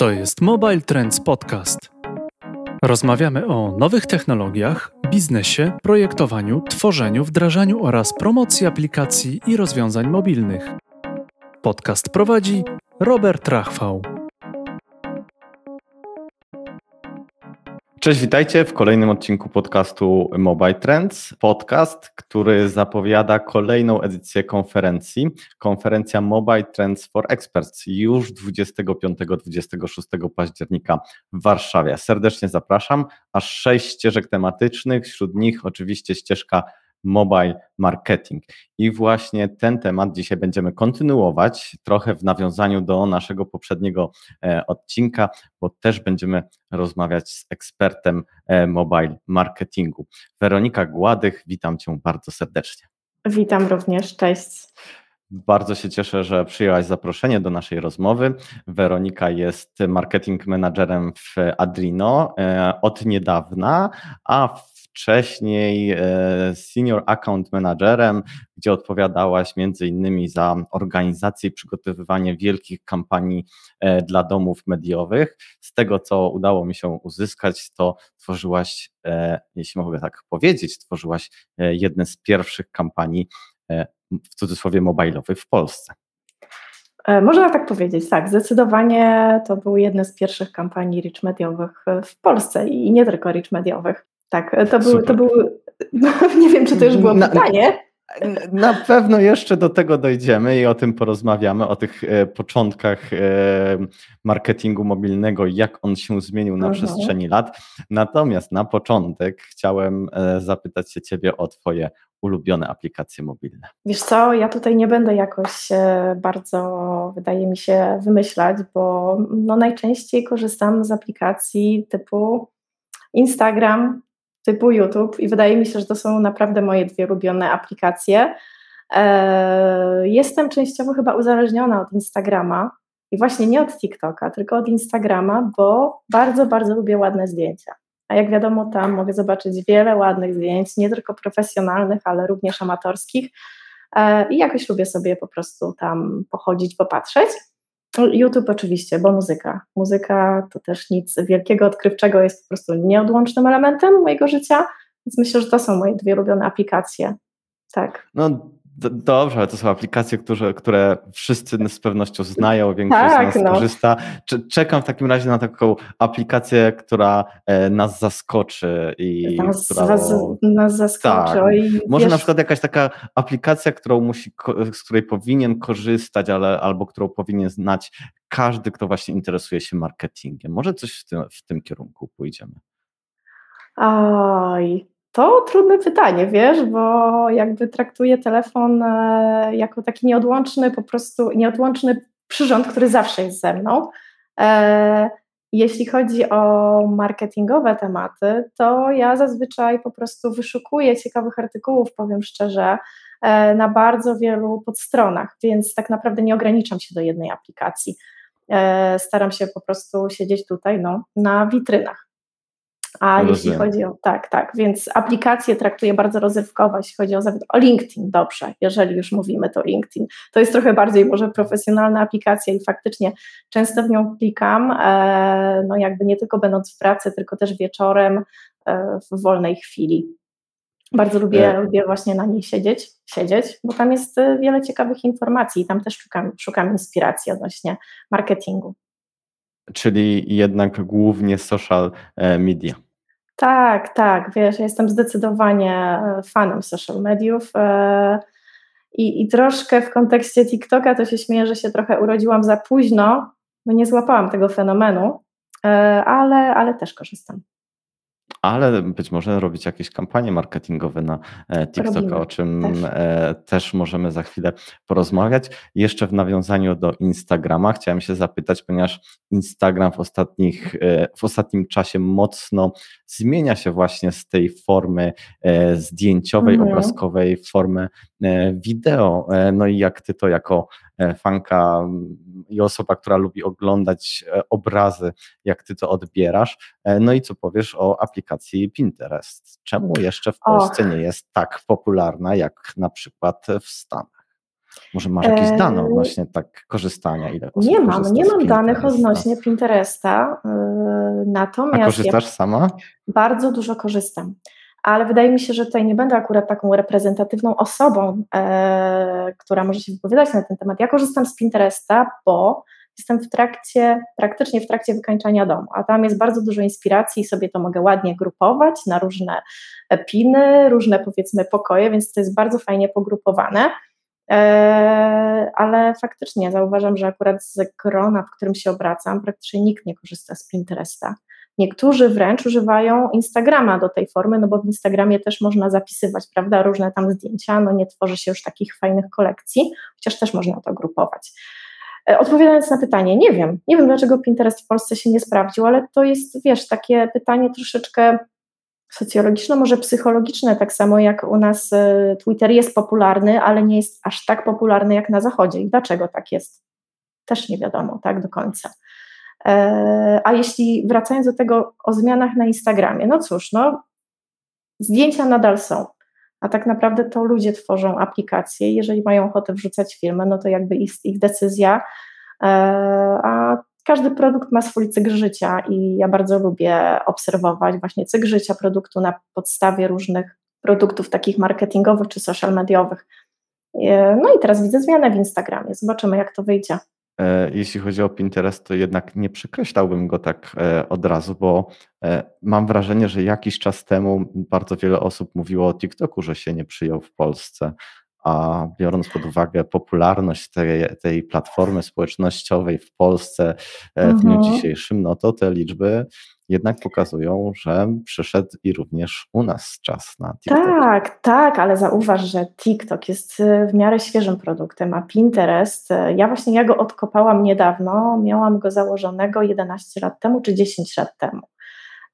To jest Mobile Trends Podcast. Rozmawiamy o nowych technologiach, biznesie, projektowaniu, tworzeniu, wdrażaniu oraz promocji aplikacji i rozwiązań mobilnych. Podcast prowadzi Robert Rachwał. Cześć, witajcie w kolejnym odcinku podcastu Mobile Trends. Podcast, który zapowiada kolejną edycję konferencji. Konferencja Mobile Trends for Experts już 25-26 października w Warszawie. Serdecznie zapraszam. Aż sześć ścieżek tematycznych, wśród nich oczywiście ścieżka mobile marketing. I właśnie ten temat dzisiaj będziemy kontynuować, trochę w nawiązaniu do naszego poprzedniego e, odcinka, bo też będziemy rozmawiać z ekspertem e, mobile marketingu. Weronika Gładych, witam Cię bardzo serdecznie. Witam również, cześć. Bardzo się cieszę, że przyjęłaś zaproszenie do naszej rozmowy. Weronika jest marketing managerem w Adrino e, od niedawna, a wcześniej e, senior account managerem, gdzie odpowiadałaś między innymi za organizację i przygotowywanie wielkich kampanii e, dla domów mediowych. Z tego, co udało mi się uzyskać, to tworzyłaś, e, jeśli mogę tak powiedzieć, tworzyłaś jedne z pierwszych kampanii w cudzysłowie mobilowych w Polsce. Można tak powiedzieć, tak. Zdecydowanie to były jedne z pierwszych kampanii rich mediowych w Polsce i nie tylko rich mediowych. Tak, to był, to był, nie wiem, czy to już było pytanie. Na pewno jeszcze do tego dojdziemy i o tym porozmawiamy, o tych e, początkach e, marketingu mobilnego, jak on się zmienił na mhm. przestrzeni lat. Natomiast na początek chciałem e, zapytać się Ciebie o Twoje ulubione aplikacje mobilne. Wiesz co, ja tutaj nie będę jakoś bardzo, wydaje mi się, wymyślać, bo no najczęściej korzystam z aplikacji typu Instagram, typu YouTube i wydaje mi się, że to są naprawdę moje dwie ulubione aplikacje. E, jestem częściowo chyba uzależniona od Instagrama i właśnie nie od TikToka, tylko od Instagrama, bo bardzo, bardzo lubię ładne zdjęcia. A jak wiadomo, tam mogę zobaczyć wiele ładnych zdjęć, nie tylko profesjonalnych, ale również amatorskich. E, I jakoś lubię sobie po prostu tam pochodzić, popatrzeć. YouTube oczywiście, bo muzyka. Muzyka to też nic wielkiego, odkrywczego, jest po prostu nieodłącznym elementem mojego życia, więc myślę, że to są moje dwie ulubione aplikacje. Tak. No Dobrze, ale to są aplikacje, które, które wszyscy z pewnością znają, większość tak, z nas no. korzysta. Czekam w takim razie na taką aplikację, która e, nas zaskoczy i nas, która, was, nas zaskoczy. Tak. Może wiesz... na przykład jakaś taka aplikacja, którą musi, z której powinien korzystać, ale albo którą powinien znać każdy, kto właśnie interesuje się marketingiem. Może coś w tym, w tym kierunku pójdziemy. Oj, to trudne pytanie, wiesz, bo jakby traktuję telefon e, jako taki nieodłączny, po prostu nieodłączny przyrząd, który zawsze jest ze mną. E, jeśli chodzi o marketingowe tematy, to ja zazwyczaj po prostu wyszukuję ciekawych artykułów, powiem szczerze, e, na bardzo wielu podstronach, więc tak naprawdę nie ograniczam się do jednej aplikacji. Staram się po prostu siedzieć tutaj no, na witrynach. A Rozumiem. jeśli chodzi o, tak, tak, więc aplikacje traktuję bardzo rozrywkowo, jeśli chodzi o, o LinkedIn, dobrze, jeżeli już mówimy to LinkedIn. To jest trochę bardziej może profesjonalna aplikacja i faktycznie często w nią klikam, e, no jakby nie tylko będąc w pracy, tylko też wieczorem e, w wolnej chwili. Bardzo lubię, e... lubię właśnie na niej siedzieć, siedzieć, bo tam jest e, wiele ciekawych informacji i tam też szukam, szukam inspiracji odnośnie marketingu. Czyli jednak głównie social e, media. Tak, tak, wiesz, ja jestem zdecydowanie e, fanem social mediów e, i, i troszkę w kontekście TikToka to się śmieję, że się trochę urodziłam za późno, bo nie złapałam tego fenomenu, ale, ale też korzystam ale być może robić jakieś kampanie marketingowe na e, TikToka, o czym też. E, też możemy za chwilę porozmawiać. Jeszcze w nawiązaniu do Instagrama chciałem się zapytać, ponieważ Instagram w, ostatnich, e, w ostatnim czasie mocno zmienia się właśnie z tej formy zdjęciowej, mhm. obrazkowej w formę wideo. No i jak ty to jako fanka i osoba, która lubi oglądać obrazy, jak ty to odbierasz. No i co powiesz o aplikacji Pinterest? Czemu jeszcze w Polsce Och. nie jest tak popularna jak na przykład w Stanach? Może masz jakieś dane odnośnie tak korzystania? Ile nie mam, nie mam danych odnośnie Pinteresta. Natomiast. A korzystasz sama? Bardzo dużo korzystam ale wydaje mi się, że tutaj nie będę akurat taką reprezentatywną osobą, e, która może się wypowiadać na ten temat. Ja korzystam z Pinteresta, bo jestem w trakcie, praktycznie w trakcie wykańczania domu, a tam jest bardzo dużo inspiracji i sobie to mogę ładnie grupować na różne piny, różne powiedzmy pokoje, więc to jest bardzo fajnie pogrupowane. E, ale faktycznie zauważam, że akurat z grona, w którym się obracam, praktycznie nikt nie korzysta z Pinteresta. Niektórzy wręcz używają Instagrama do tej formy, no bo w Instagramie też można zapisywać, prawda, różne tam zdjęcia, no nie tworzy się już takich fajnych kolekcji, chociaż też można to grupować. E, odpowiadając na pytanie, nie wiem, nie wiem dlaczego Pinterest w Polsce się nie sprawdził, ale to jest, wiesz, takie pytanie troszeczkę socjologiczne, może psychologiczne, tak samo jak u nas e, Twitter jest popularny, ale nie jest aż tak popularny jak na Zachodzie. I dlaczego tak jest? Też nie wiadomo, tak do końca. E, a jeśli wracając do tego o zmianach na Instagramie, no cóż, no, zdjęcia nadal są, a tak naprawdę to ludzie tworzą aplikacje. Jeżeli mają ochotę wrzucać filmy, no to jakby jest ich decyzja. E, a każdy produkt ma swój cykl życia i ja bardzo lubię obserwować właśnie cykl życia produktu na podstawie różnych produktów takich marketingowych czy social mediowych. E, no i teraz widzę zmianę w Instagramie. Zobaczymy, jak to wyjdzie. E, jeśli chodzi o Pinterest, to jednak nie przekreślałbym go tak e, od razu, bo e, mam wrażenie, że jakiś czas temu bardzo wiele osób mówiło o TikToku, że się nie przyjął w Polsce. A biorąc pod uwagę popularność tej, tej platformy społecznościowej w Polsce w dniu mhm. dzisiejszym, no to te liczby jednak pokazują, że przyszedł i również u nas czas na TikTok. Tak, tak, ale zauważ, że TikTok jest y, w miarę świeżym produktem, a Pinterest, y, ja właśnie ja go odkopałam niedawno, miałam go założonego 11 lat temu czy 10 lat temu.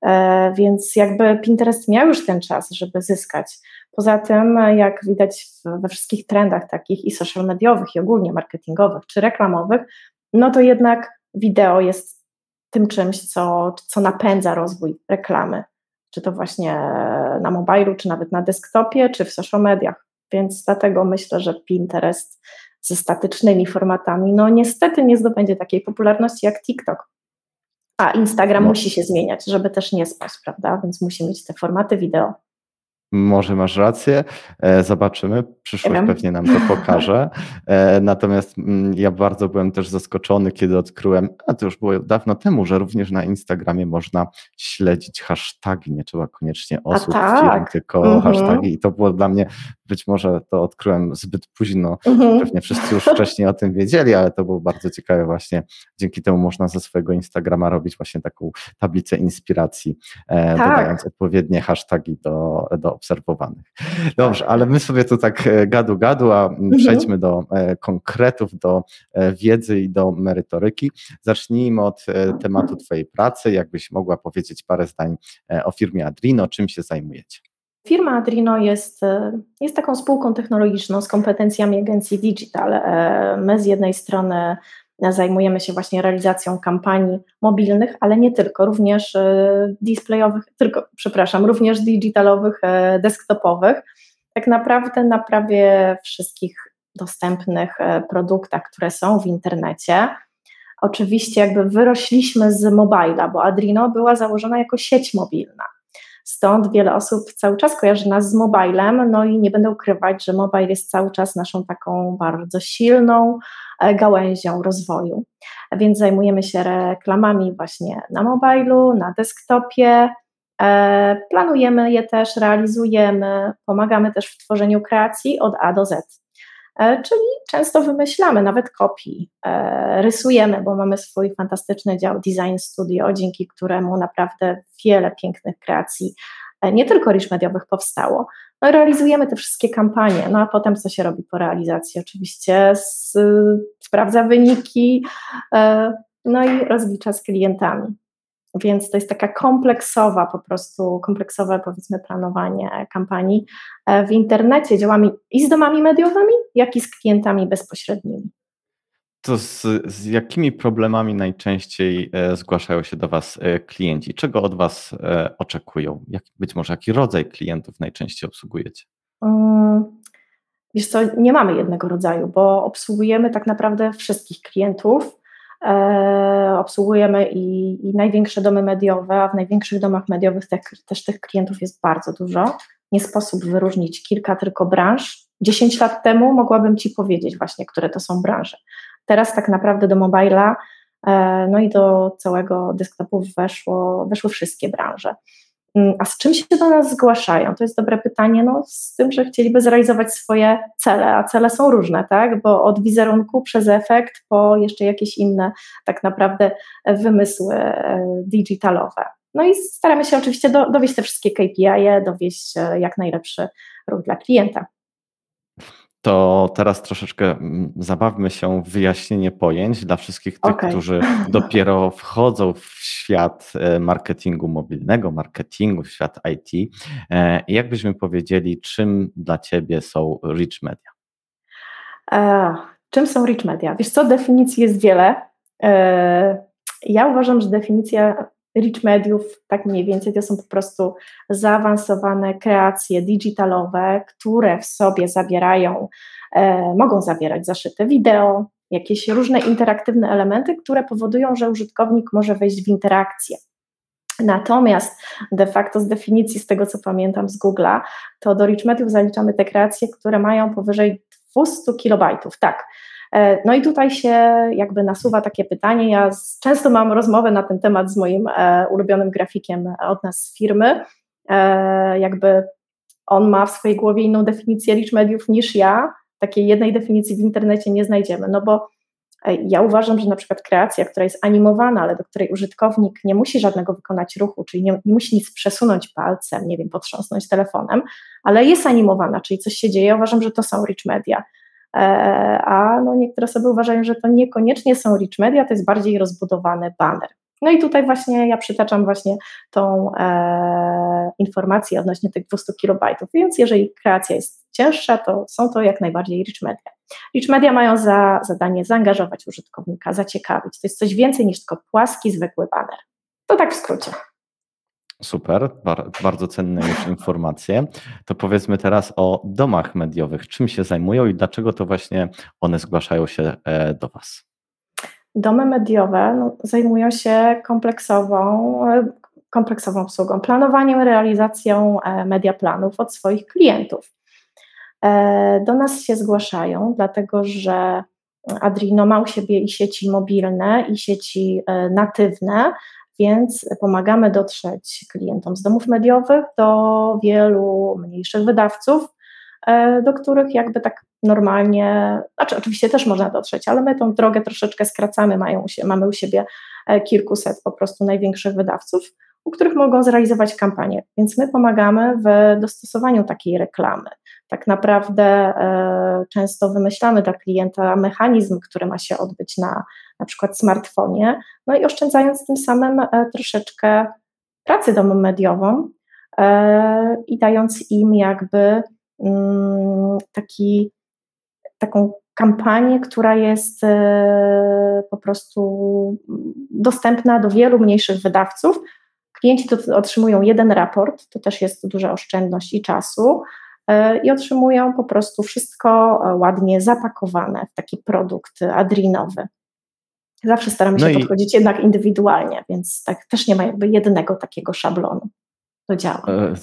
E, więc jakby Pinterest miał już ten czas, żeby zyskać. Poza tym, jak widać we wszystkich trendach takich i social mediowych, i ogólnie marketingowych czy reklamowych, no to jednak wideo jest tym czymś, co, co napędza rozwój reklamy, czy to właśnie na mobilu, czy nawet na desktopie, czy w social mediach. Więc dlatego myślę, że Pinterest ze statycznymi formatami, no niestety nie zdobędzie takiej popularności jak TikTok. A Instagram no. musi się zmieniać, żeby też nie spać, prawda? Więc musi mieć te formaty wideo. Może masz rację, e, zobaczymy. Przyszłość pewnie nam to pokaże. E, natomiast mm, ja bardzo byłem też zaskoczony, kiedy odkryłem, a to już było dawno temu, że również na Instagramie można śledzić hasztagi. Nie trzeba koniecznie osób, tak. firm, tylko mhm. hasztagi. I to było dla mnie, być może to odkryłem zbyt późno. Mhm. Pewnie wszyscy już wcześniej o tym wiedzieli, ale to było bardzo ciekawe właśnie. Dzięki temu można ze swojego Instagrama robić właśnie taką tablicę inspiracji, e, tak. dodając odpowiednie hasztagi do, do obserwowanych. Dobrze, ale my sobie tu tak e, gadu gadu, a mhm. przejdźmy do e, konkretów, do wiedzy i do merytoryki. Zacznijmy od tematu Twojej pracy. Jakbyś mogła powiedzieć parę zdań o firmie Adrino, czym się zajmujecie? Firma Adrino jest, jest taką spółką technologiczną z kompetencjami agencji digital. My z jednej strony Zajmujemy się właśnie realizacją kampanii mobilnych, ale nie tylko, również e, displayowych, tylko, przepraszam, również digitalowych, e, desktopowych. Tak naprawdę na prawie wszystkich dostępnych e, produktach, które są w internecie. Oczywiście jakby wyrośliśmy z mobila, bo Adrino była założona jako sieć mobilna. Stąd wiele osób cały czas kojarzy nas z mobilem, no i nie będę ukrywać, że mobile jest cały czas naszą taką bardzo silną e, gałęzią rozwoju. Więc zajmujemy się reklamami właśnie na mobilu, na desktopie, e, planujemy je też, realizujemy, pomagamy też w tworzeniu kreacji od A do Z. E, czyli często wymyślamy nawet kopii, e, rysujemy, bo mamy swój fantastyczny dział Design Studio, dzięki któremu naprawdę wiele pięknych kreacji, e, nie tylko rich mediowych powstało. No i realizujemy te wszystkie kampanie, no a potem co się robi po realizacji? Oczywiście z, sprawdza wyniki, no i rozlicza z klientami. Więc to jest taka kompleksowa, po prostu kompleksowe powiedzmy planowanie kampanii e, w internecie. Działamy i z domami mediowymi, jak i z klientami bezpośrednimi. To z, z jakimi problemami najczęściej e, zgłaszają się do Was e, klienci? Czego od Was oczekują? Jak, być może jaki rodzaj klientów najczęściej obsługujecie? Um, Wiesz co, nie mamy jednego rodzaju, bo obsługujemy tak naprawdę wszystkich klientów. E, obsługujemy i, i, największe domy mediowe, a w największych domach mediowych te, też tych klientów jest bardzo dużo. Nie sposób wyróżnić kilka tylko branż. 10 lat temu mogłabym Ci powiedzieć właśnie, które to są branże. Teraz tak naprawdę do mobila, e, no i do całego desktopu weszło, weszły wszystkie branże. Mm, a z czym się do nas zgłaszają? To jest dobre pytanie. No, z tym, że chcieliby zrealizować swoje cele, a cele są różne, tak? Bo od wizerunku przez efekt po jeszcze jakieś inne, tak naprawdę, wymysły e, digitalowe. No i staramy się oczywiście do, dowieść te wszystkie KPI, dowieść e, jak najlepszy ruch dla klienta to teraz troszeczkę mm, zabawmy się w wyjaśnienie pojęć dla wszystkich tych, okay. którzy dopiero wchodzą w świat e, marketingu mobilnego, marketingu, w świat IT. E, jak byśmy powiedzieli, czym dla Ciebie są rich media? E, czym są rich media? Wiesz co, definicji jest wiele. Ja uważam, że definicja rich mediów, tak mniej więcej, to są po prostu zaawansowane kreacje digitalowe, które w sobie zawierają, e, mogą zawierać zaszyte wideo, jakieś różne interaktywne elementy, które powodują, że użytkownik może wejść w interakcję. Natomiast de facto z definicji, z tego co pamiętam z Google'a, to do rich mediów zaliczamy te kreacje, które mają powyżej 200 kilobajtów. Tak, no i tutaj się jakby nasuwa takie pytanie. Ja często mam rozmowę na ten temat z moim e, ulubionym grafikiem od nas z firmy. E, jakby on ma w swojej głowie inną definicję rich mediów niż ja. Takiej jednej definicji w internecie nie znajdziemy, no bo ja uważam, że na przykład kreacja, która jest animowana, ale do której użytkownik nie musi żadnego wykonać ruchu, czyli nie, nie, musi nic przesunąć palcem, nie wiem, potrząsnąć telefonem, ale jest animowana, czyli coś się dzieje, uważam, że to są rich media. E, a no niektóre osoby uważają, że to niekoniecznie są rich media, to jest bardziej rozbudowany banner. No i tutaj właśnie ja przytaczam właśnie tą e, informację odnośnie tych 200 kilobajtów, więc jeżeli kreacja jest cięższa, to są to jak najbardziej rich media. Rich media mają za zadanie zaangażować użytkownika, zaciekawić. To jest coś więcej niż tylko płaski, zwykły banner. To tak w skrócie. Super, bardzo cenne już informacje. To powiedzmy teraz o domach mediowych. Czym się zajmują i dlaczego to właśnie one zgłaszają się e, do Was? Domy mediowe no, zajmują się kompleksową, e, kompleksową obsługą, planowaniem, realizacją e, media planów od swoich klientów. Do nas się zgłaszają, dlatego że Adrino ma u siebie i sieci mobilne, i sieci natywne, więc pomagamy dotrzeć klientom z domów mediowych do wielu mniejszych wydawców, e, do których jakby tak normalnie, znaczy oczywiście też można dotrzeć, ale my tą drogę troszeczkę skracamy, mają mamy u siebie e, kilkuset po prostu największych wydawców, u których mogą zrealizować kampanię, więc my pomagamy w dostosowaniu takiej reklamy. Tak naprawdę e, często wymyślamy dla klienta mechanizm, który ma się odbyć na na przykład smartfonie, no i oszczędzając tym samym e, troszeczkę pracy domu mediową e, i dając im jakby mm, taki, taką kampanię, która jest po prostu dostępna do wielu mniejszych wydawców. Klienci to otrzymują jeden raport, to też jest duża oszczędność i czasu, i otrzymują po prostu wszystko ładnie zapakowane w taki produkt adrinowy. Zawsze staramy się no podchodzić jednak indywidualnie, więc tak też nie ma jakby jednego takiego szablonu do działań. E,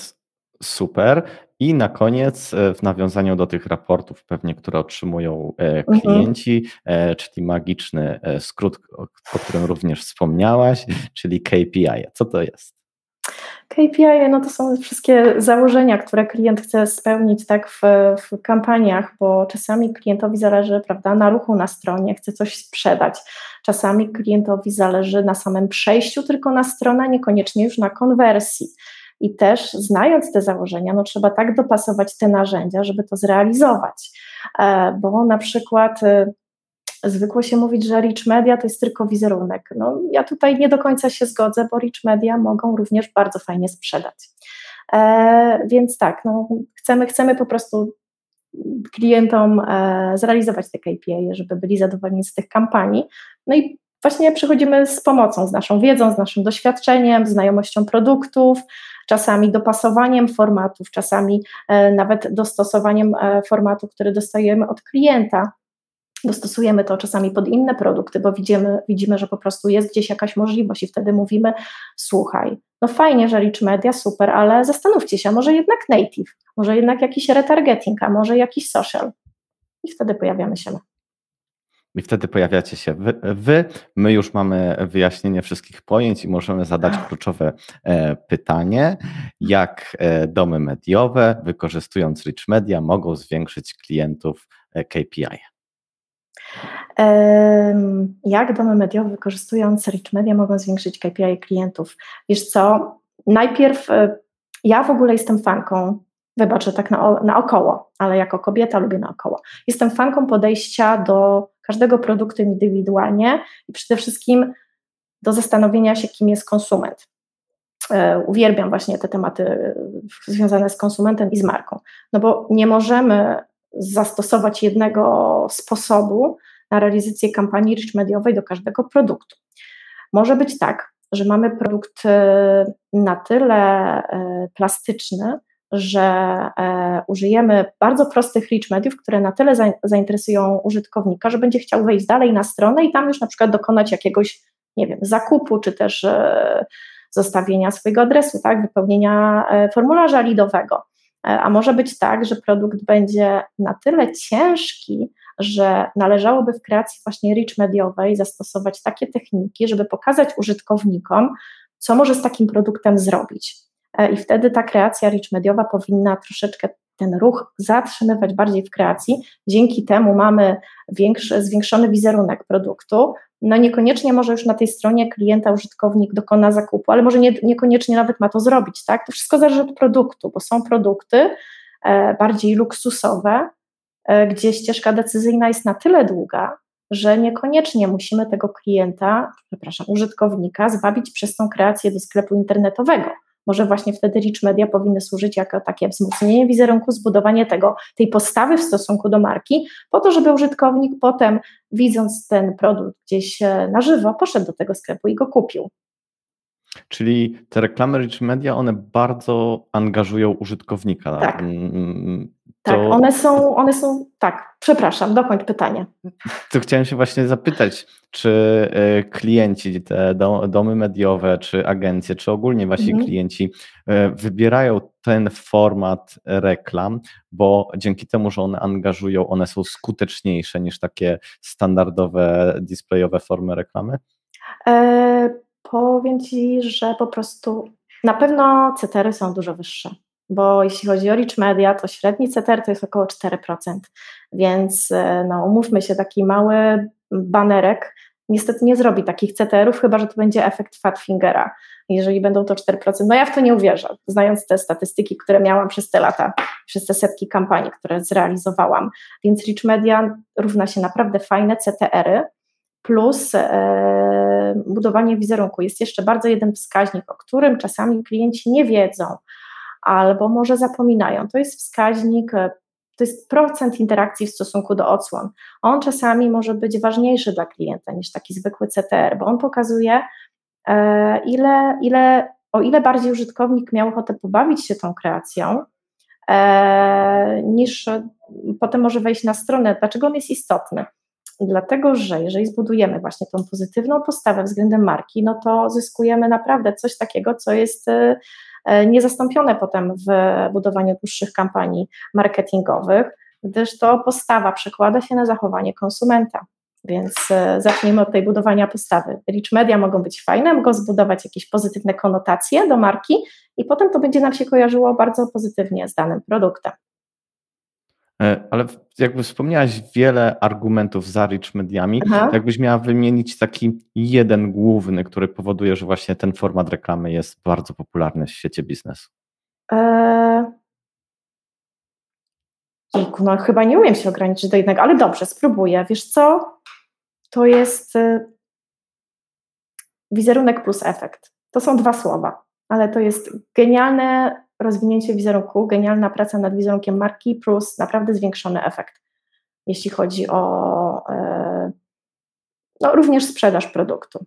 super. I na koniec, e, w nawiązaniu do tych raportów, pewnie, które otrzymują e, mhm. klienci, mhm. czyli magiczny skrót, o którym również wspomniałaś, czyli KPI. Co to jest? KPI no to są wszystkie założenia, które klient chce spełnić tak w, w kampaniach, bo czasami klientowi zależy prawda, na ruchu na stronie, chce coś sprzedać. Czasami klientowi zależy na samym przejściu tylko na stronę, niekoniecznie już na konwersji. I też znając te założenia, no trzeba tak dopasować te narzędzia, żeby to zrealizować. E, bo na przykład y, zwykło się mówić, że rich media to jest tylko wizerunek. No, ja tutaj nie do końca się zgodzę, bo rich media mogą również bardzo fajnie sprzedać. E, więc tak, no, chcemy, chcemy po prostu klientom e, zrealizować te KPI, żeby byli zadowoleni z tych kampanii. No i właśnie przychodzimy z pomocą, z naszą wiedzą, z naszym doświadczeniem, znajomością produktów, czasami dopasowaniem formatów, czasami nawet dostosowaniem formatu, który dostajemy od klienta dostosujemy to czasami pod inne produkty, bo widzimy, widzimy, że po prostu jest gdzieś jakaś możliwość i wtedy mówimy, słuchaj, no fajnie, że Rich Media, super, ale zastanówcie się, może jednak native, może jednak jakiś retargeting, a może jakiś social. I wtedy pojawiamy się my. I wtedy pojawiacie się wy, wy, My już mamy wyjaśnienie wszystkich pojęć i możemy zadać kluczowe e, pytanie, jak e, domy mediowe, wykorzystując Rich Media, mogą zwiększyć klientów e, KPI. Jak domy mediowe wykorzystując Rich Media mogą zwiększyć KPI klientów? Wiesz co, najpierw e, ja w ogóle jestem fanką, wybaczę tak na, naokoło, ale jako kobieta lubię naokoło. Jestem fanką podejścia do każdego produktu indywidualnie i przede wszystkim do zastanowienia się, kim jest konsument. E, uwielbiam właśnie te tematy e, związane z konsumentem i z marką, no bo nie możemy zastosować jednego sposobu na realizację kampanii rich mediowej do każdego produktu. Może być tak, że mamy produkt e, na tyle plastyczny, że e, użyjemy bardzo prostych rich mediów, które na tyle zainteresują użytkownika, że będzie chciał wejść dalej na stronę i tam już na przykład dokonać jakiegoś, nie wiem, zakupu, czy też zostawienia swojego adresu, tak, wypełnienia formularza lidowego. A może być tak, że produkt będzie na tyle ciężki, że należałoby w kreacji właśnie rich mediowej zastosować takie techniki, żeby pokazać użytkownikom, co może z takim produktem zrobić. E, I wtedy ta kreacja rich mediowa powinna troszeczkę ten ruch zatrzymywać bardziej w kreacji. Dzięki temu mamy większy, zwiększony wizerunek produktu. No niekoniecznie może już na tej stronie klienta, użytkownik dokona zakupu, ale może nie, niekoniecznie nawet ma to zrobić, tak? To wszystko zależy od produktu, bo są produkty e, bardziej luksusowe, e, gdzie ścieżka decyzyjna jest na tyle długa, że niekoniecznie musimy tego klienta, przepraszam, użytkownika zwabić przez tą kreację do sklepu internetowego może właśnie wtedy rich media powinny służyć jako takie wzmocnienie wizerunku, zbudowanie tego, tej postawy w stosunku do marki, po to, żeby użytkownik potem, widząc ten produkt gdzieś e, na żywo, poszedł do tego sklepu i go kupił. Czyli te reklamy rich media, one bardzo angażują użytkownika. Tak. Tak, one są, one są, tak, przepraszam, dokończ pytanie. To chciałem się właśnie zapytać, czy e, klienci, te domy mediowe, czy agencje, czy ogólnie wasi mhm. klienci e, wybierają ten format reklam, bo dzięki temu, że one angażują, one są skuteczniejsze niż takie standardowe displayowe formy reklamy? E, powiem Ci, że po prostu na pewno CTR-y są dużo wyższe bo jeśli chodzi o Rich Media, to średni CTR to jest około 4%, więc e, no, umówmy się, taki mały banerek niestety nie zrobi takich CTR-ów, chyba że to będzie efekt fat fingera, jeżeli będą to 4%. No ja w to nie uwierzę, znając te statystyki, które miałam przez te lata, przez te setki kampanii, które zrealizowałam. Więc Rich Media równa się naprawdę fajne CTR-y, plus e, budowanie wizerunku. Jest jeszcze bardzo jeden wskaźnik, o którym czasami klienci nie wiedzą, albo może zapominają. To jest wskaźnik, e, to jest procent interakcji w stosunku do odsłon. On czasami może być ważniejszy dla klienta niż taki zwykły CTR, bo on pokazuje, e, ile, ile, o ile bardziej użytkownik miał ochotę pobawić się tą kreacją, e, niż potem może wejść na stronę. Dlaczego on jest istotny? Dlatego, że jeżeli zbudujemy właśnie tą pozytywną postawę względem marki, no to zyskujemy naprawdę coś takiego, co jest E, niezastąpione potem w budowaniu dłuższych kampanii marketingowych, gdyż to postawa przekłada się na zachowanie konsumenta. Więc e, zacznijmy od tej budowania postawy. Rich media mogą być fajne, mogą zbudować jakieś pozytywne konotacje do marki i potem to będzie nam się kojarzyło bardzo pozytywnie z danym produktem. E, ale jakby wspomniałaś wiele argumentów za rich mediami, Aha. jakbyś miała wymienić taki jeden główny, który powoduje, że właśnie ten format reklamy jest bardzo popularny w świecie biznesu. Eee... no chyba nie umiem się ograniczyć do jednego, ale dobrze, spróbuję. Wiesz co? To jest e, wizerunek plus efekt. To są dwa słowa, ale to jest genialne rozwinięcie wizerunku, genialna praca nad wizerunkiem marki plus naprawdę zwiększony efekt, jeśli chodzi o e, no, również sprzedaż produktu.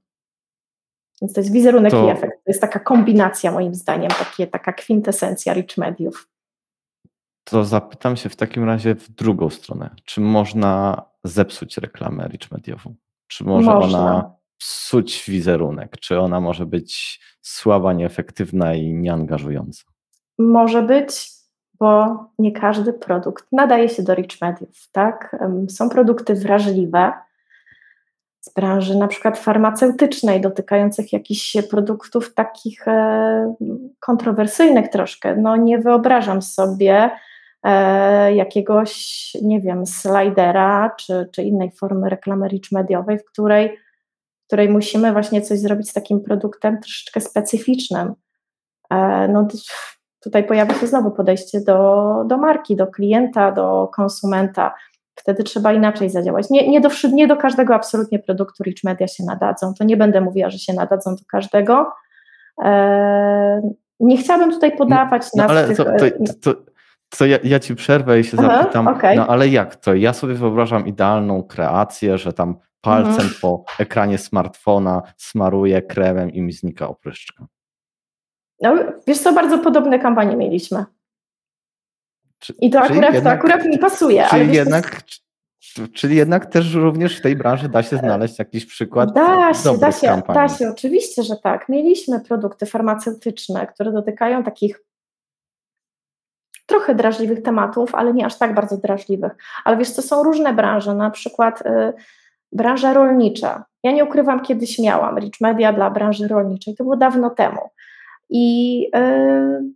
Więc to jest wizerunek to... i efekt. To jest taka kombinacja moim zdaniem, takie, taka kwintesencja rich mediów. To zapytam się w takim razie w drugą stronę. Czy można zepsuć reklamę rich mediową? Czy może można. ona psuć wizerunek? Czy ona może być słaba, nieefektywna i nieangażująca? Może być, bo nie każdy produkt nadaje się do rich mediów. Tak? Są produkty wrażliwe z branży na przykład farmaceutycznej, dotykających jakichś produktów takich e, kontrowersyjnych troszkę. No nie wyobrażam sobie e, jakiegoś, nie wiem, slidera czy, czy innej formy reklamy rich mediowej, w której której musimy właśnie coś zrobić z takim produktem troszeczkę specyficznym. E, no, tutaj pojawia się znowu podejście do, do marki, do klienta, do konsumenta. Wtedy trzeba inaczej zadziałać. Nie, nie, do, nie do każdego absolutnie produktu Rich Media się nadadzą. To nie będę mówiła, że się nadadzą do każdego. E, nie chciałabym tutaj podawać no, no ale tych, to, to, to, to ja, ja, ci przerwę i się Aha, zapytam, okay. no ale jak to? Ja sobie wyobrażam idealną kreację, że tam palcem mhm. po ekranie smartfona smaruje kremem i mi znika opryszczka. No, wiesz co, bardzo podobne kampanie mieliśmy. Czy, I to akurat, jednak, to akurat mi pasuje. Czyli, jednak, czyli jednak też również w tej branży da się znaleźć jakiś przykład da się, da się, kampanii. Da się, oczywiście, że tak. Mieliśmy produkty farmaceutyczne, które dotykają takich trochę drażliwych tematów, ale nie aż tak bardzo drażliwych. Ale wiesz, to są różne branże, na przykład... Y, branża rolnicza. Ja nie ukrywam, kiedyś miałam Rich Media dla branży rolniczej, to było dawno temu. I yy,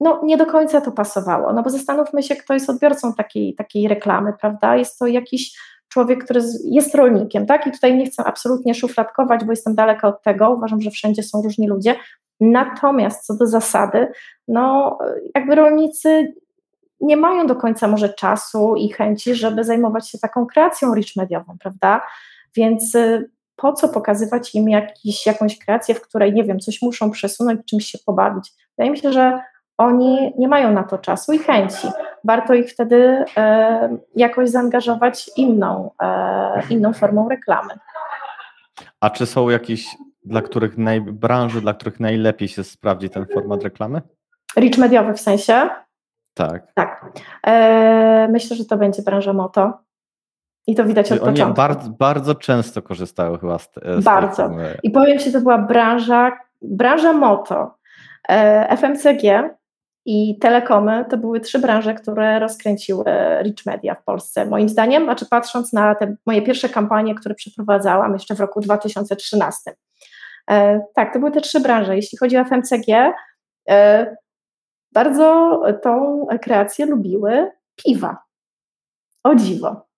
no, nie do końca to pasowało, no bo zastanówmy się, kto jest odbiorcą takiej, takiej reklamy, prawda? Jest to jakiś człowiek, który jest rolnikiem, tak? I tutaj nie chcę absolutnie szufladkować, bo jestem daleka od tego, uważam, że wszędzie są różni ludzie. Natomiast co do zasady, no jakby rolnicy nie mają do końca może czasu i chęci, żeby zajmować się taką kreacją rich mediową, prawda? Więc y, po co pokazywać im jakiś, jakąś kreację, w której, nie wiem, coś muszą przesunąć, czymś się pobawić? Wydaje mi się, że oni nie mają na to czasu i chęci. Warto ich wtedy e, jakoś zaangażować inną, e, inną formą reklamy. A czy są jakieś dla których naj, branży, dla których najlepiej się sprawdzi ten format reklamy? Rich mediowy w sensie? Tak. Tak. E, myślę, że to będzie branża moto. I to widać Czyli od początku. Bardzo, bardzo często korzystały chyba z, z Bardzo. Tej I powiem Ci, to była branża, branża moto, e, FMCG i telekomy to były trzy branże, które rozkręciły Rich Media w Polsce. Moim zdaniem, znaczy patrząc na te moje pierwsze kampanie, które przeprowadzałam jeszcze w roku 2013. E, tak, to były te trzy branże. Jeśli chodzi o FMCG, e, bardzo tą kreację lubiły piwa. O dziwo.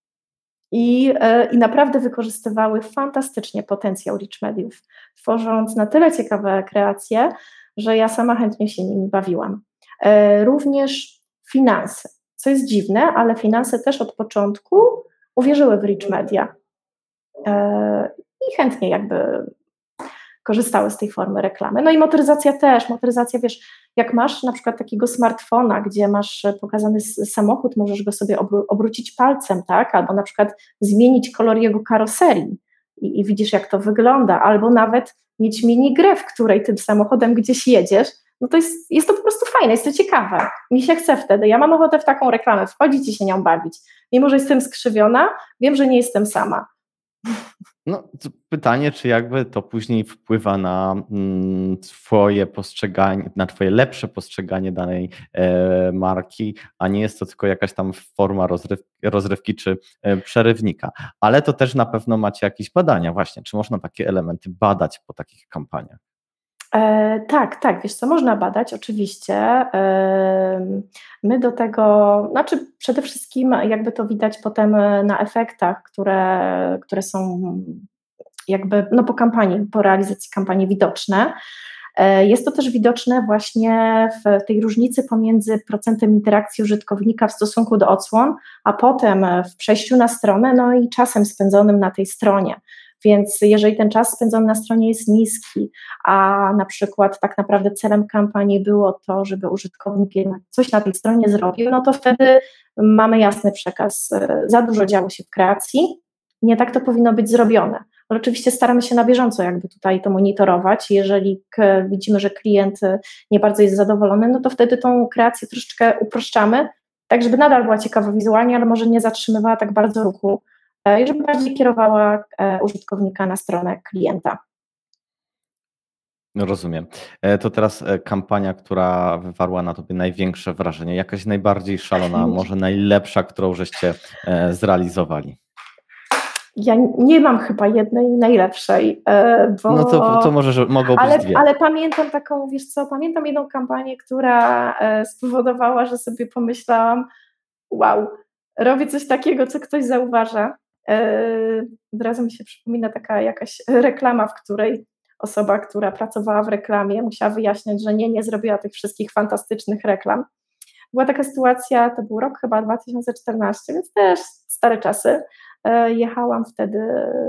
I, e, I naprawdę wykorzystywały fantastycznie potencjał rich mediów, tworząc na tyle ciekawe kreacje, że ja sama chętnie się nimi bawiłam. E, również finanse, co jest dziwne, ale finanse też od początku uwierzyły w rich media e, i chętnie jakby korzystały z tej formy reklamy. No i motoryzacja też. Motoryzacja, wiesz, jak masz na przykład takiego smartfona, gdzie masz pokazany samochód, możesz go sobie obrócić palcem, tak? Albo na przykład zmienić kolor jego karoserii i, i widzisz, jak to wygląda, albo nawet mieć mini grę, w której tym samochodem gdzieś jedziesz, no to jest, jest to po prostu fajne, jest to ciekawe. Mi się chce wtedy. Ja mam ochotę w taką reklamę wchodzić i się nią bawić. Mimo, że jestem skrzywiona, wiem, że nie jestem sama. No, pytanie, czy jakby to później wpływa na mm, Twoje postrzeganie, na Twoje lepsze postrzeganie danej e, marki, a nie jest to tylko jakaś tam forma rozryw, rozrywki czy e, przerywnika. Ale to też na pewno macie jakieś badania, właśnie, czy można takie elementy badać po takich kampaniach? E, tak, tak, wiesz co, można badać, oczywiście. E, my do tego, znaczy przede wszystkim jakby to widać potem na efektach, które, które są jakby no po kampanii, po realizacji kampanii widoczne. E, jest to też widoczne właśnie w tej różnicy pomiędzy procentem interakcji użytkownika w stosunku do odsłon, a potem w przejściu na stronę, no i czasem spędzonym na tej stronie. Więc jeżeli ten czas spędzony na stronie jest niski, a na przykład tak naprawdę celem kampanii było to, żeby użytkownik coś na tej stronie zrobił, no to wtedy mamy jasny przekaz. Za dużo działo się w kreacji, nie tak to powinno być zrobione. ale oczywiście staramy się na bieżąco jakby tutaj to monitorować. Jeżeli widzimy, że klient nie bardzo jest zadowolony, no to wtedy tą kreację troszeczkę uproszczamy, tak żeby nadal była ciekawa wizualnie, ale może nie zatrzymywała tak bardzo ruchu i żeby bardziej kierowała użytkownika na stronę klienta. No, rozumiem. E, to teraz e, kampania, która wywarła na tobie największe wrażenie, jakaś najbardziej szalona, może najlepsza, którą żeście e, zrealizowali? Ja nie mam chyba jednej najlepszej. Bo... No to, to może, że mogą ale, być dwie. Ale pamiętam taką, wiesz co, pamiętam jedną kampanię, która spowodowała, że sobie pomyślałam, wow, robię coś takiego, co ktoś zauważa. Od razu mi się przypomina taka jakaś reklama, w której osoba, która pracowała w reklamie, musiała wyjaśniać, że nie, nie zrobiła tych wszystkich fantastycznych reklam. Była taka sytuacja, to był rok chyba 2014, więc też stare czasy. E, jechałam wtedy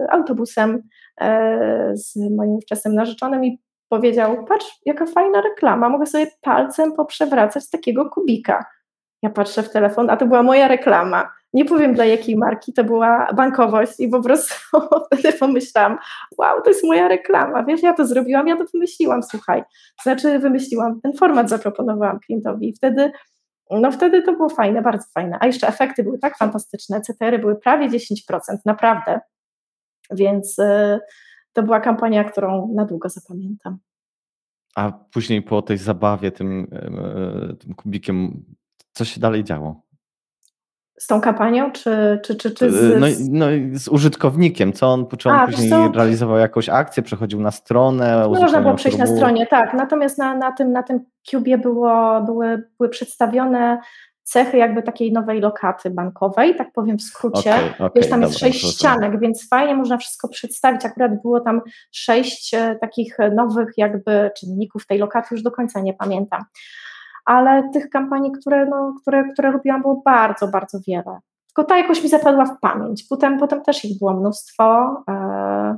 autobusem e, z moim wczesnym narzeczonym i powiedział: Patrz, jaka fajna reklama, mogę sobie palcem poprzewracać takiego kubika. Ja patrzę w telefon, a to była moja reklama. Nie powiem dla jakiej marki, to była bankowość i po prostu wtedy pomyślałam, wow, to jest moja reklama, wiesz, ja to zrobiłam, ja to wymyśliłam, słuchaj, znaczy wymyśliłam, ten format zaproponowałam klientowi i wtedy no wtedy to było fajne, bardzo fajne, a jeszcze efekty były tak fantastyczne, CTR-y były prawie 10%, naprawdę, więc y, to była kampania, którą na długo zapamiętam. A później po tej zabawie tym, y, tym kubikiem, co się dalej działo? z tą kampanią, czy, czy, czy, czy z... No, no, z użytkownikiem, co on, czy on A, później co? realizował jakąś akcję, przechodził na stronę? No, można było przejść na stronie, tak, natomiast na, na tym, na tym Cubie było, były, były przedstawione cechy jakby takiej nowej lokaty bankowej, tak powiem w skrócie. Okay, okay, Wiesz, tam jest sześć ścianek, więc fajnie można wszystko przedstawić. Akurat było tam sześć e, takich nowych jakby czynników tej lokaty, już do końca nie pamiętam ale tych kampanii, które, no, które, które robiłam, było bardzo, bardzo wiele. Tylko ta jakoś mi zapadła w pamięć. Potem, potem też ich było mnóstwo. E,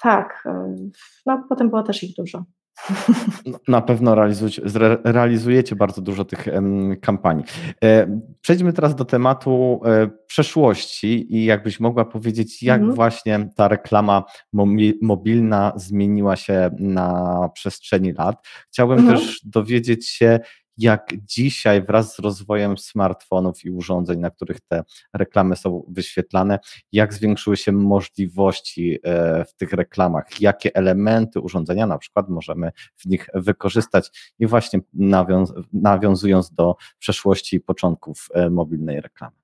tak, e, no potem było też ich dużo. Na pewno realizujecie, realizujecie bardzo dużo tych kampanii. E, przejdźmy teraz do tematu e, przeszłości i jakbyś mogła powiedzieć, jak mhm. właśnie ta reklama mobilna zmieniła się na przestrzeni lat. Chciałbym mhm. też dowiedzieć się, jak dzisiaj wraz z rozwojem smartfonów i urządzeń, na których te reklamy są wyświetlane, jak zwiększyły się możliwości e, w tych reklamach, jakie elementy urządzenia na przykład możemy w nich wykorzystać i właśnie nawiąz nawiązując do przeszłości i początków e, mobilnej reklamy.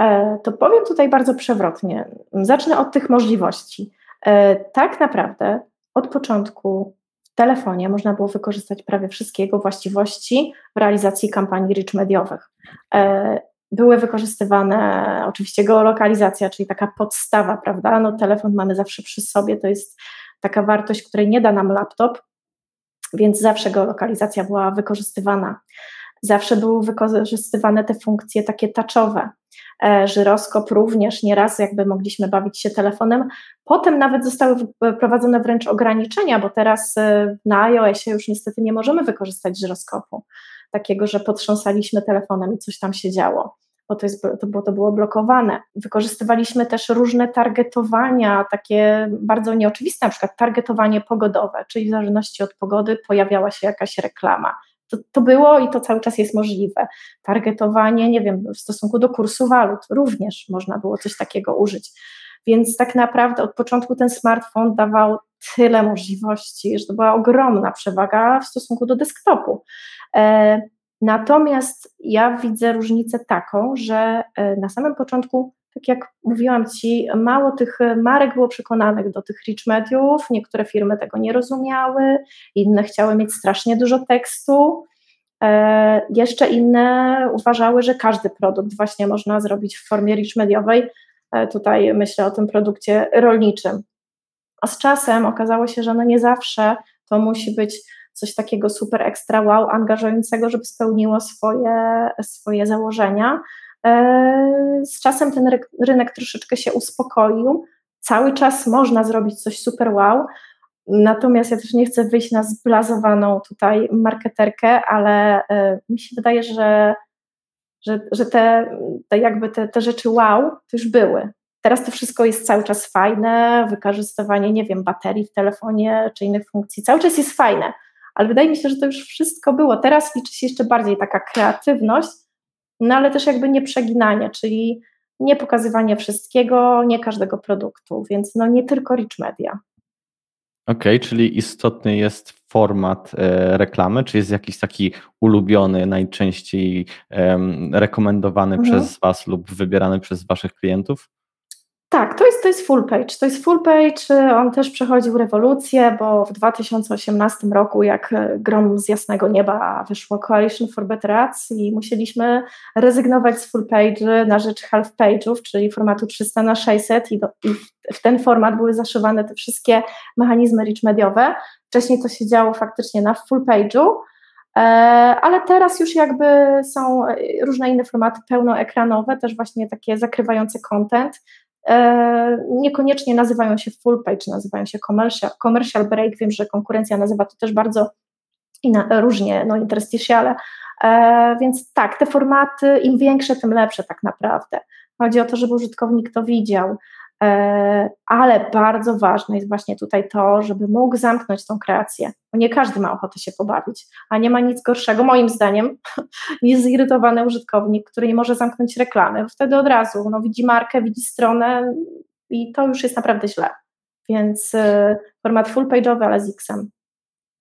E, to powiem tutaj bardzo przewrotnie. Zacznę od tych możliwości. Tak naprawdę od początku w telefonie można było wykorzystać prawie wszystkie jego właściwości w realizacji kampanii rich mediowych. E, były wykorzystywane oczywiście geolokalizacja, czyli taka podstawa, prawda? No, telefon mamy zawsze przy sobie, to jest taka wartość, której nie da nam laptop, więc zawsze geolokalizacja była wykorzystywana. Zawsze były wykorzystywane te funkcje takie touchowe, E, żyroskop również nieraz jakby mogliśmy bawić się telefonem. Potem nawet zostały wprowadzone wręcz ograniczenia, bo teraz e, na iOSie już niestety nie możemy wykorzystać żyroskopu, takiego, że potrząsaliśmy telefonem i coś tam się działo. Bo to, jest, to, to było blokowane. Wykorzystywaliśmy też różne targetowania, takie bardzo nieoczywiste, na przykład targetowanie pogodowe, czyli w zależności od pogody pojawiała się jakaś reklama to, to było i to cały czas jest możliwe. Targetowanie, nie wiem, w stosunku do kursu walut również można było coś takiego użyć. Więc tak naprawdę od początku ten smartfon dawał tyle możliwości, że to była ogromna przewaga w stosunku do desktopu. E, natomiast ja widzę różnicę taką, że e, na samym początku tak jak mówiłam Ci, mało tych marek było przekonanych do tych rich mediów, niektóre firmy tego nie rozumiały, inne chciały mieć strasznie dużo tekstu, e, jeszcze inne uważały, że każdy produkt właśnie można zrobić w formie rich mediowej, e, tutaj myślę o tym produkcie rolniczym. A z czasem okazało się, że no nie zawsze to musi być coś takiego super ekstra wow, angażującego, żeby spełniło swoje, swoje założenia, z czasem ten rynek troszeczkę się uspokoił. Cały czas można zrobić coś super wow. Natomiast ja też nie chcę wyjść na zblazowaną tutaj marketerkę, ale e, mi się wydaje, że, że, że te, te jakby te, te rzeczy wow to już były. Teraz to wszystko jest cały czas fajne, wykorzystywanie, nie wiem, baterii w telefonie czy innych funkcji, cały czas jest fajne, ale wydaje mi się, że to już wszystko było. Teraz liczy się jeszcze bardziej taka kreatywność, no ale też jakby nie przeginanie, czyli nie pokazywanie wszystkiego, nie każdego produktu, więc no nie tylko rich media. Okej, okay, czyli istotny jest format e, reklamy, czy jest jakiś taki ulubiony, najczęściej e, rekomendowany mhm. przez Was lub wybierany przez Waszych klientów? Tak, to jest, to jest full page. To jest full page. On też przechodził rewolucję, bo w 2018 roku, jak e, grom z jasnego nieba wyszło Coalition for Better Ads i musieliśmy rezygnować z full page na rzecz half page'ów, czyli formatu 300 na 600 i, do, i w ten format były zaszywane te wszystkie mechanizmy rich mediowe. Wcześniej to się działo faktycznie na full page'u, e, ale teraz już jakby są e, różne inne formaty pełnoekranowe, też właśnie takie zakrywające content, niekoniecznie nazywają się full page, nazywają się commercial, commercial break. Wiem, że konkurencja nazywa to też bardzo inna, różnie, no interstitiale. E, więc tak, te formaty, im większe, tym lepsze tak naprawdę. Chodzi o to, żeby użytkownik to widział, E, ale bardzo ważne jest właśnie tutaj to, żeby mógł zamknąć tą kreację, bo nie każdy ma ochotę się pobawić, a nie ma nic gorszego, moim zdaniem, niż zirytowany użytkownik, który nie może zamknąć reklamy. Wtedy od razu no, widzi markę, widzi stronę i to już jest naprawdę źle. Więc y, format full page'owy, ale z X-em.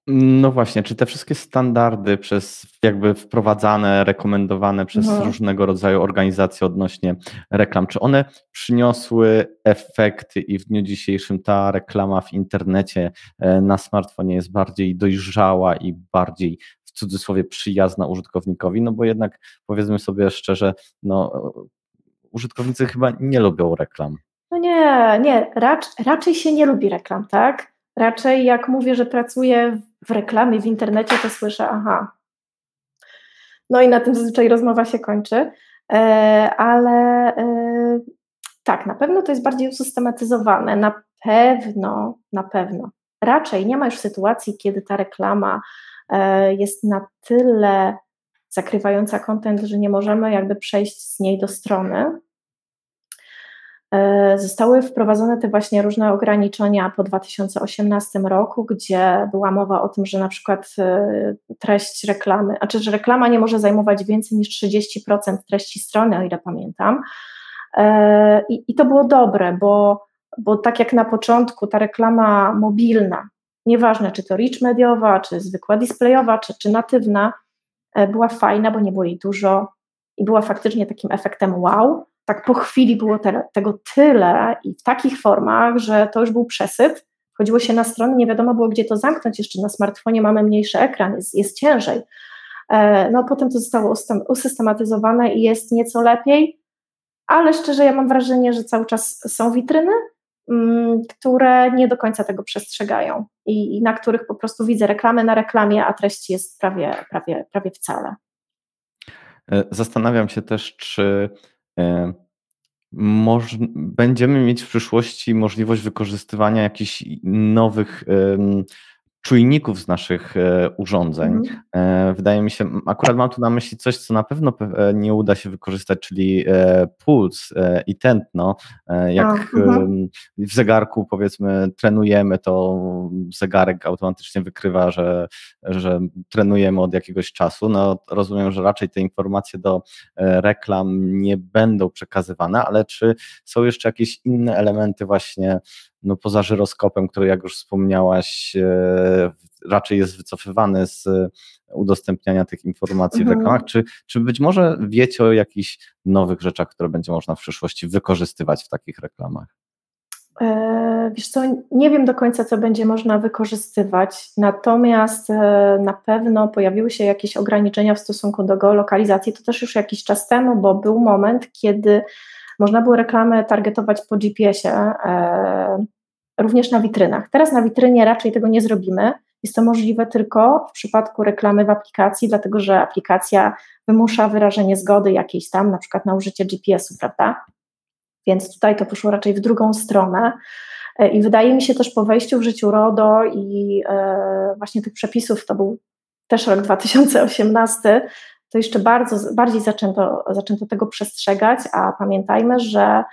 No właśnie, czy te wszystkie standardy przez jakby wprowadzane, rekomendowane przez mhm. różnego rodzaju organizacje odnośnie reklam, czy one przyniosły efekty i w dniu dzisiejszym ta reklama w internecie e, na smartfonie jest bardziej dojrzała i bardziej w cudzysłowie przyjazna użytkownikowi? No bo jednak powiedzmy sobie szczerze, no użytkownicy chyba nie lubią reklam. No nie, nie, racz, raczej się nie lubi reklam, tak? Raczej jak mówię, że pracuję w reklamie w internecie, to słyszę, aha. No i na tym zazwyczaj rozmowa się kończy, e, ale e, tak, na pewno to jest bardziej usystematyzowane, na pewno, na pewno. Raczej nie ma już sytuacji, kiedy ta reklama e, jest na tyle zakrywająca kontent, że nie możemy jakby przejść z niej do strony, zostały wprowadzone te właśnie różne ograniczenia po 2018 roku, gdzie była mowa o tym, że na przykład e, treść reklamy, znaczy, że reklama nie może zajmować więcej niż 30% treści strony, o ile pamiętam. E, I, i to było dobre, bo, bo tak jak na początku ta reklama mobilna, nieważne czy to rich mediowa, czy zwykła displayowa, czy, czy natywna, była fajna, bo nie było jej dużo i była faktycznie takim efektem wow tak po chwili było te, tego tyle i w takich formach, że to już był przesyt. Chodziło się na stronę, nie wiadomo było, gdzie to zamknąć. Jeszcze na smartfonie mamy mniejszy ekran, jest, jest ciężej. E, no potem to zostało usystematyzowane i jest nieco lepiej, ale szczerze ja mam wrażenie, że cały czas są witryny, mm, które nie do końca tego przestrzegają i, i, na których po prostu widzę reklamy na reklamie, a treści jest prawie, prawie, prawie wcale. E, zastanawiam się też, czy moż, będziemy mieć w przyszłości możliwość wykorzystywania jakichś nowych czujników z naszych e, urządzeń. Mm. Wydaje mi się, akurat mam tu na myśli coś, co na pewno e, nie uda się wykorzystać, czyli puls i tętno. Jak mhm. w zegarku powiedzmy trenujemy, to zegarek automatycznie wykrywa, że, że trenujemy od jakiegoś czasu. No, rozumiem, że raczej te informacje do reklam nie będą przekazywane, ale czy są jeszcze jakieś inne elementy właśnie no poza żyroskopem, który jak już wspomniałaś, e, raczej jest wycofywany z udostępniania tych informacji mhm. w reklamach. Czy, czy być może wiecie o jakichś nowych rzeczach, które będzie można w przyszłości wykorzystywać w takich reklamach? E, wiesz co, nie wiem do końca, co będzie można wykorzystywać, natomiast e, na pewno pojawiły się jakieś ograniczenia w stosunku do geolokalizacji. To też już jakiś czas temu, bo był moment, kiedy można było reklamy targetować po GPS-ie, również na witrynach. Teraz na witrynie raczej tego nie zrobimy. Jest to możliwe tylko w przypadku reklamy w aplikacji, dlatego że aplikacja wymusza wyrażenie zgody jakiejś tam, na przykład na użycie GPS-u, prawda? Więc tutaj to poszło raczej w drugą stronę. E, I wydaje mi się też po wejściu w życiu RODO i e, właśnie tych przepisów, to był też rok 2018, to jeszcze bardzo, bardziej zaczęto, zaczęto tego przestrzegać, a pamiętajmy, że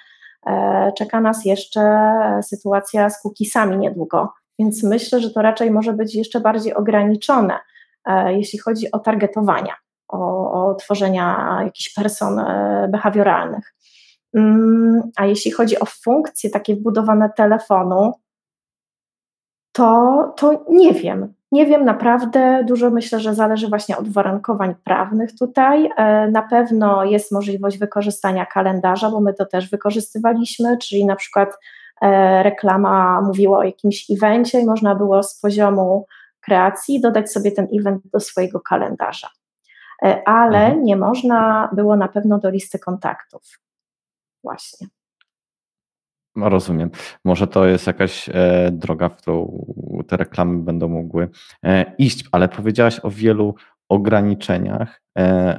Czeka nas jeszcze sytuacja z cookiesami niedługo, więc myślę, że to raczej może być jeszcze bardziej ograniczone, jeśli chodzi o targetowania, o, o tworzenia jakichś person behawioralnych. Mm, a jeśli chodzi o funkcje takie wbudowane telefonu, to, to nie wiem. Nie wiem naprawdę, dużo myślę, że zależy właśnie od warunkowań prawnych tutaj. E, na pewno jest możliwość wykorzystania kalendarza, bo my to też wykorzystywaliśmy, czyli na przykład e, reklama mówiła o jakimś evencie i można było z poziomu kreacji dodać sobie ten event do swojego kalendarza. E, ale mhm. nie można było na pewno do listy kontaktów. Właśnie. Rozumiem. Może to jest jakaś e, droga, w którą te reklamy będą mogły e, iść, ale powiedziałaś o wielu ograniczeniach,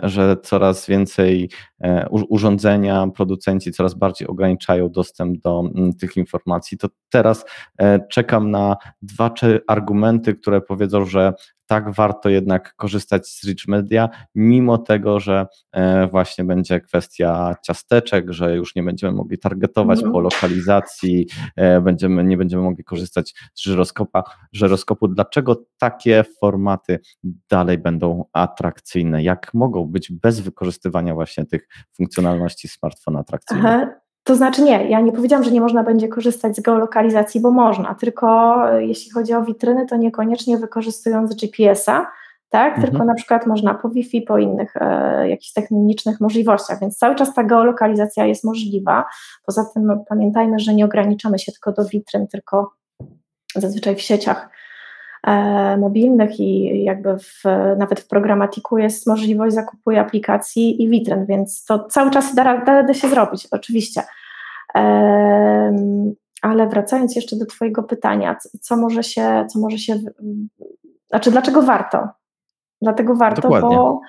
że coraz więcej e, urządzenia, producenci coraz bardziej ograniczają dostęp do tych informacji, to teraz e, czekam na dwa, trzy argumenty, które powiedzą, że tak warto jednak korzystać z Rich Media, mimo tego, że właśnie będzie kwestia ciasteczek, że już nie będziemy mogli targetować mm. po lokalizacji, będziemy, nie będziemy mogli korzystać z żyroskopa, żyroskopu. Dlaczego takie formaty dalej będą atrakcyjne? Jak mogą być bez wykorzystywania właśnie tych funkcjonalności smartfona atrakcyjnych? Aha. To znaczy nie, ja nie powiedziałam, że nie można będzie korzystać z geolokalizacji, bo można, tylko e, jeśli chodzi o witryny, to niekoniecznie wykorzystując GPS-a, tak? Mhm. Tylko na przykład można po Wi-Fi, po innych e, jakichś technicznych możliwościach, więc cały czas ta geolokalizacja jest możliwa. Poza tym no, pamiętajmy, że nie ograniczamy się tylko do witryn, tylko zazwyczaj w sieciach mobilnych i jakby w, nawet w programatiku jest możliwość zakupu aplikacji i witryn, więc to cały czas da, da się zrobić, oczywiście. Ale wracając jeszcze do Twojego pytania, co może się, co może się, znaczy dlaczego warto? Dlatego warto, Dokładnie. bo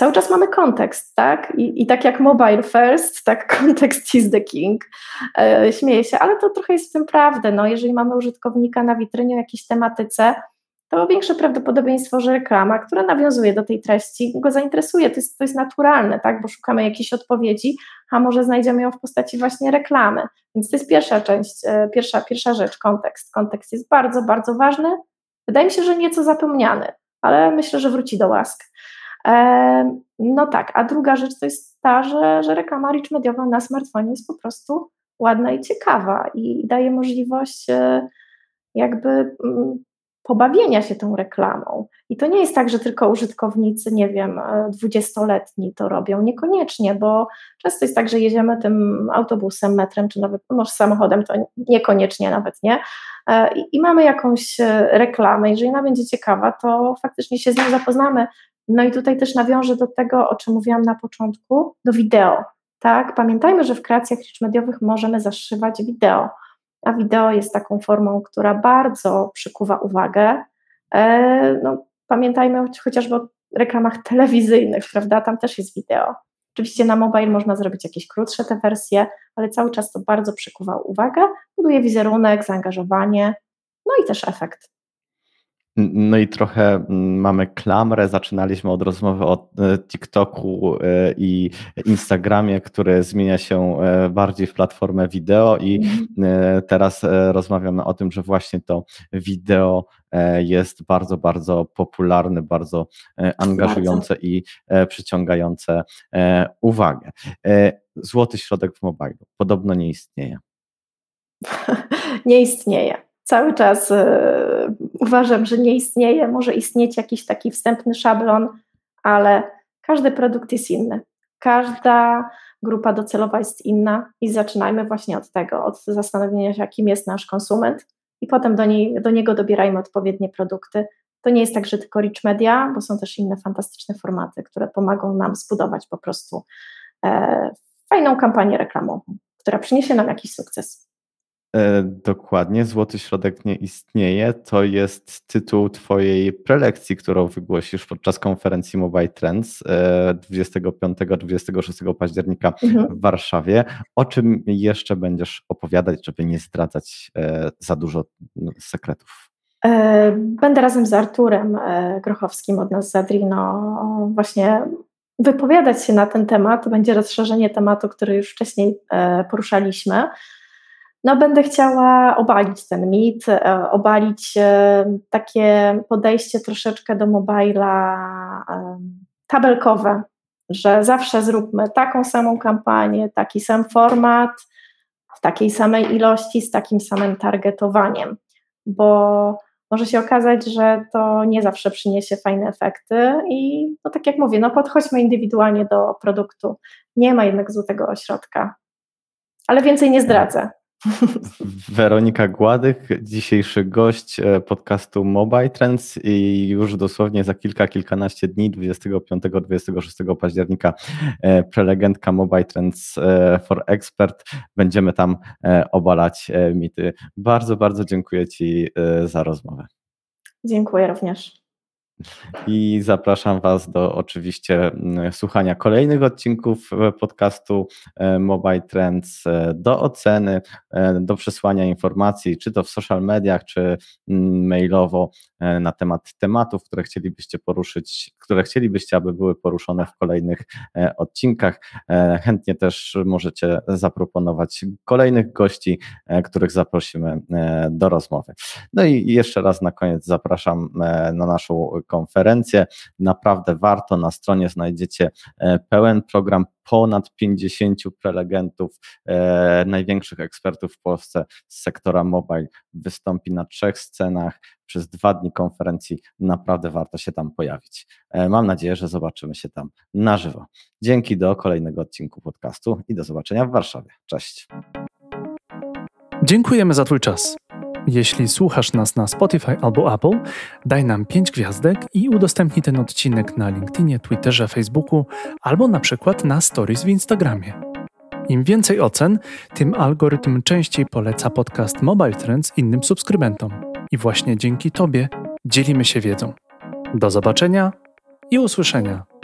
cały czas mamy kontekst, tak? I, I, tak jak mobile first, tak kontekst is the king. E, śmieję się, ale to trochę jest w tym prawdy. No, jeżeli mamy użytkownika na witrynie o jakiejś tematyce, to większe prawdopodobieństwo, że reklama, która nawiązuje do tej treści, go zainteresuje. To jest, to jest naturalne, tak? Bo szukamy jakiejś odpowiedzi, a może znajdziemy ją w postaci właśnie reklamy. Więc to jest pierwsza część, e, pierwsza, pierwsza rzecz, kontekst. Kontekst jest bardzo, bardzo ważny. Wydaje mi się, że nieco zapomniany, ale myślę, że wróci do łask. No tak, a druga rzecz to jest ta, że, że reklama rich mediowa na smartfonie jest po prostu ładna i ciekawa i daje możliwość e, jakby mm, pobawienia się tą reklamą. I to nie jest tak, że tylko użytkownicy, nie wiem, e, dwudziestoletni to robią. Niekoniecznie, bo często jest tak, że jedziemy tym autobusem, metrem, czy nawet no może samochodem, to niekoniecznie nawet nie. E, I, I, mamy jakąś reklamę. Jeżeli ona będzie ciekawa, to faktycznie się z nią zapoznamy, no i tutaj też nawiążę do tego, o czym mówiłam na początku, do wideo. Tak? Pamiętajmy, że w kreacjach mediowych możemy zaszywać wideo, a wideo jest taką formą, która bardzo przykuwa uwagę. E, no, pamiętajmy chociażby o reklamach telewizyjnych, prawda? Tam też jest wideo. Oczywiście na mobile można zrobić jakieś krótsze te wersje, ale cały czas to bardzo przykuwa uwagę, buduje wizerunek, zaangażowanie, no i też efekt. No i trochę mm, mamy klamrę. Zaczynaliśmy od rozmowy o e, TikToku e, i Instagramie, który zmienia się e, bardziej w platformę wideo, i mhm. teraz rozmawiamy o tym, że właśnie to wideo jest bardzo, bardzo popularne, bardzo angażujące bardzo. i przyciągające uwagę. Złoty środek w mobilu podobno nie istnieje. nie istnieje cały czas y, uważam, że nie istnieje, może istnieć jakiś taki wstępny szablon, ale każdy produkt jest inny. Każda grupa docelowa jest inna i zaczynajmy właśnie od tego, od zastanowienia się, kim jest nasz konsument i potem do, niej, do niego dobierajmy odpowiednie produkty. To nie jest tak, że tylko Rich Media, bo są też inne fantastyczne formaty, które pomogą nam zbudować po prostu e, fajną kampanię reklamową, która przyniesie nam jakiś sukces. E, dokładnie, Złoty Środek nie istnieje. To jest tytuł Twojej prelekcji, którą wygłosisz podczas konferencji Mobile Trends 25-26 e, października mhm. w Warszawie. O czym jeszcze będziesz opowiadać, żeby nie zdradzać e, za dużo sekretów? Będę razem z Arturem Grochowskim od nas z Adrino właśnie wypowiadać się na ten temat, to będzie rozszerzenie tematu, który już wcześniej poruszaliśmy. No, będę chciała obalić ten mit, e, obalić takie podejście troszeczkę do mobila tabelkowe, że zawsze zróbmy taką samą kampanię, taki sam format, w takiej samej ilości, z takim samym targetowaniem, bo może się okazać, że to nie zawsze przyniesie fajne efekty i no tak jak mówię, no podchodźmy indywidualnie do produktu. Nie ma jednak złotego ośrodka. Ale więcej nie zdradzę. Weronika Gładych, dzisiejszy gość e, podcastu Mobile Trends i już dosłownie za kilka, kilkanaście dni, 25-26 października e, prelegentka Mobile Trends e, for Expert. Będziemy tam obalać mity. Bardzo, bardzo dziękuję Ci za rozmowę. Dziękuję również. I zapraszam Was do oczywiście mm, słuchania kolejnych odcinków e, podcastu e, Mobile Trends, e, do oceny, do przesłania informacji, czy to w social mediach, czy mm, mailowo na temat tematów, które chcielibyście poruszyć, które chcielibyście, aby były poruszone w kolejnych odcinkach. Chętnie też możecie zaproponować kolejnych gości, których zaprosimy do rozmowy. No i jeszcze raz na koniec zapraszam na naszą konferencję. Naprawdę warto, na stronie znajdziecie e, pełen program ponad 50 prelegentów, e, największych ekspertów w Polsce z sektora mobile wystąpi na trzech scenach przez dwa dni konferencji. Naprawdę warto się tam pojawić. E, mam nadzieję, że zobaczymy się tam na żywo. Dzięki do kolejnego odcinku podcastu i do zobaczenia w Warszawie. Cześć. Dziękujemy za Twój czas. Jeśli słuchasz nas na Spotify albo Apple, daj nam 5 gwiazdek i udostępnij ten odcinek na LinkedInie, Twitterze, Facebooku albo na przykład na Stories w Instagramie. Im więcej ocen, tym algorytm częściej poleca podcast Mobile Trends innym subskrybentom. I właśnie dzięki Tobie dzielimy się wiedzą. Do zobaczenia i usłyszenia.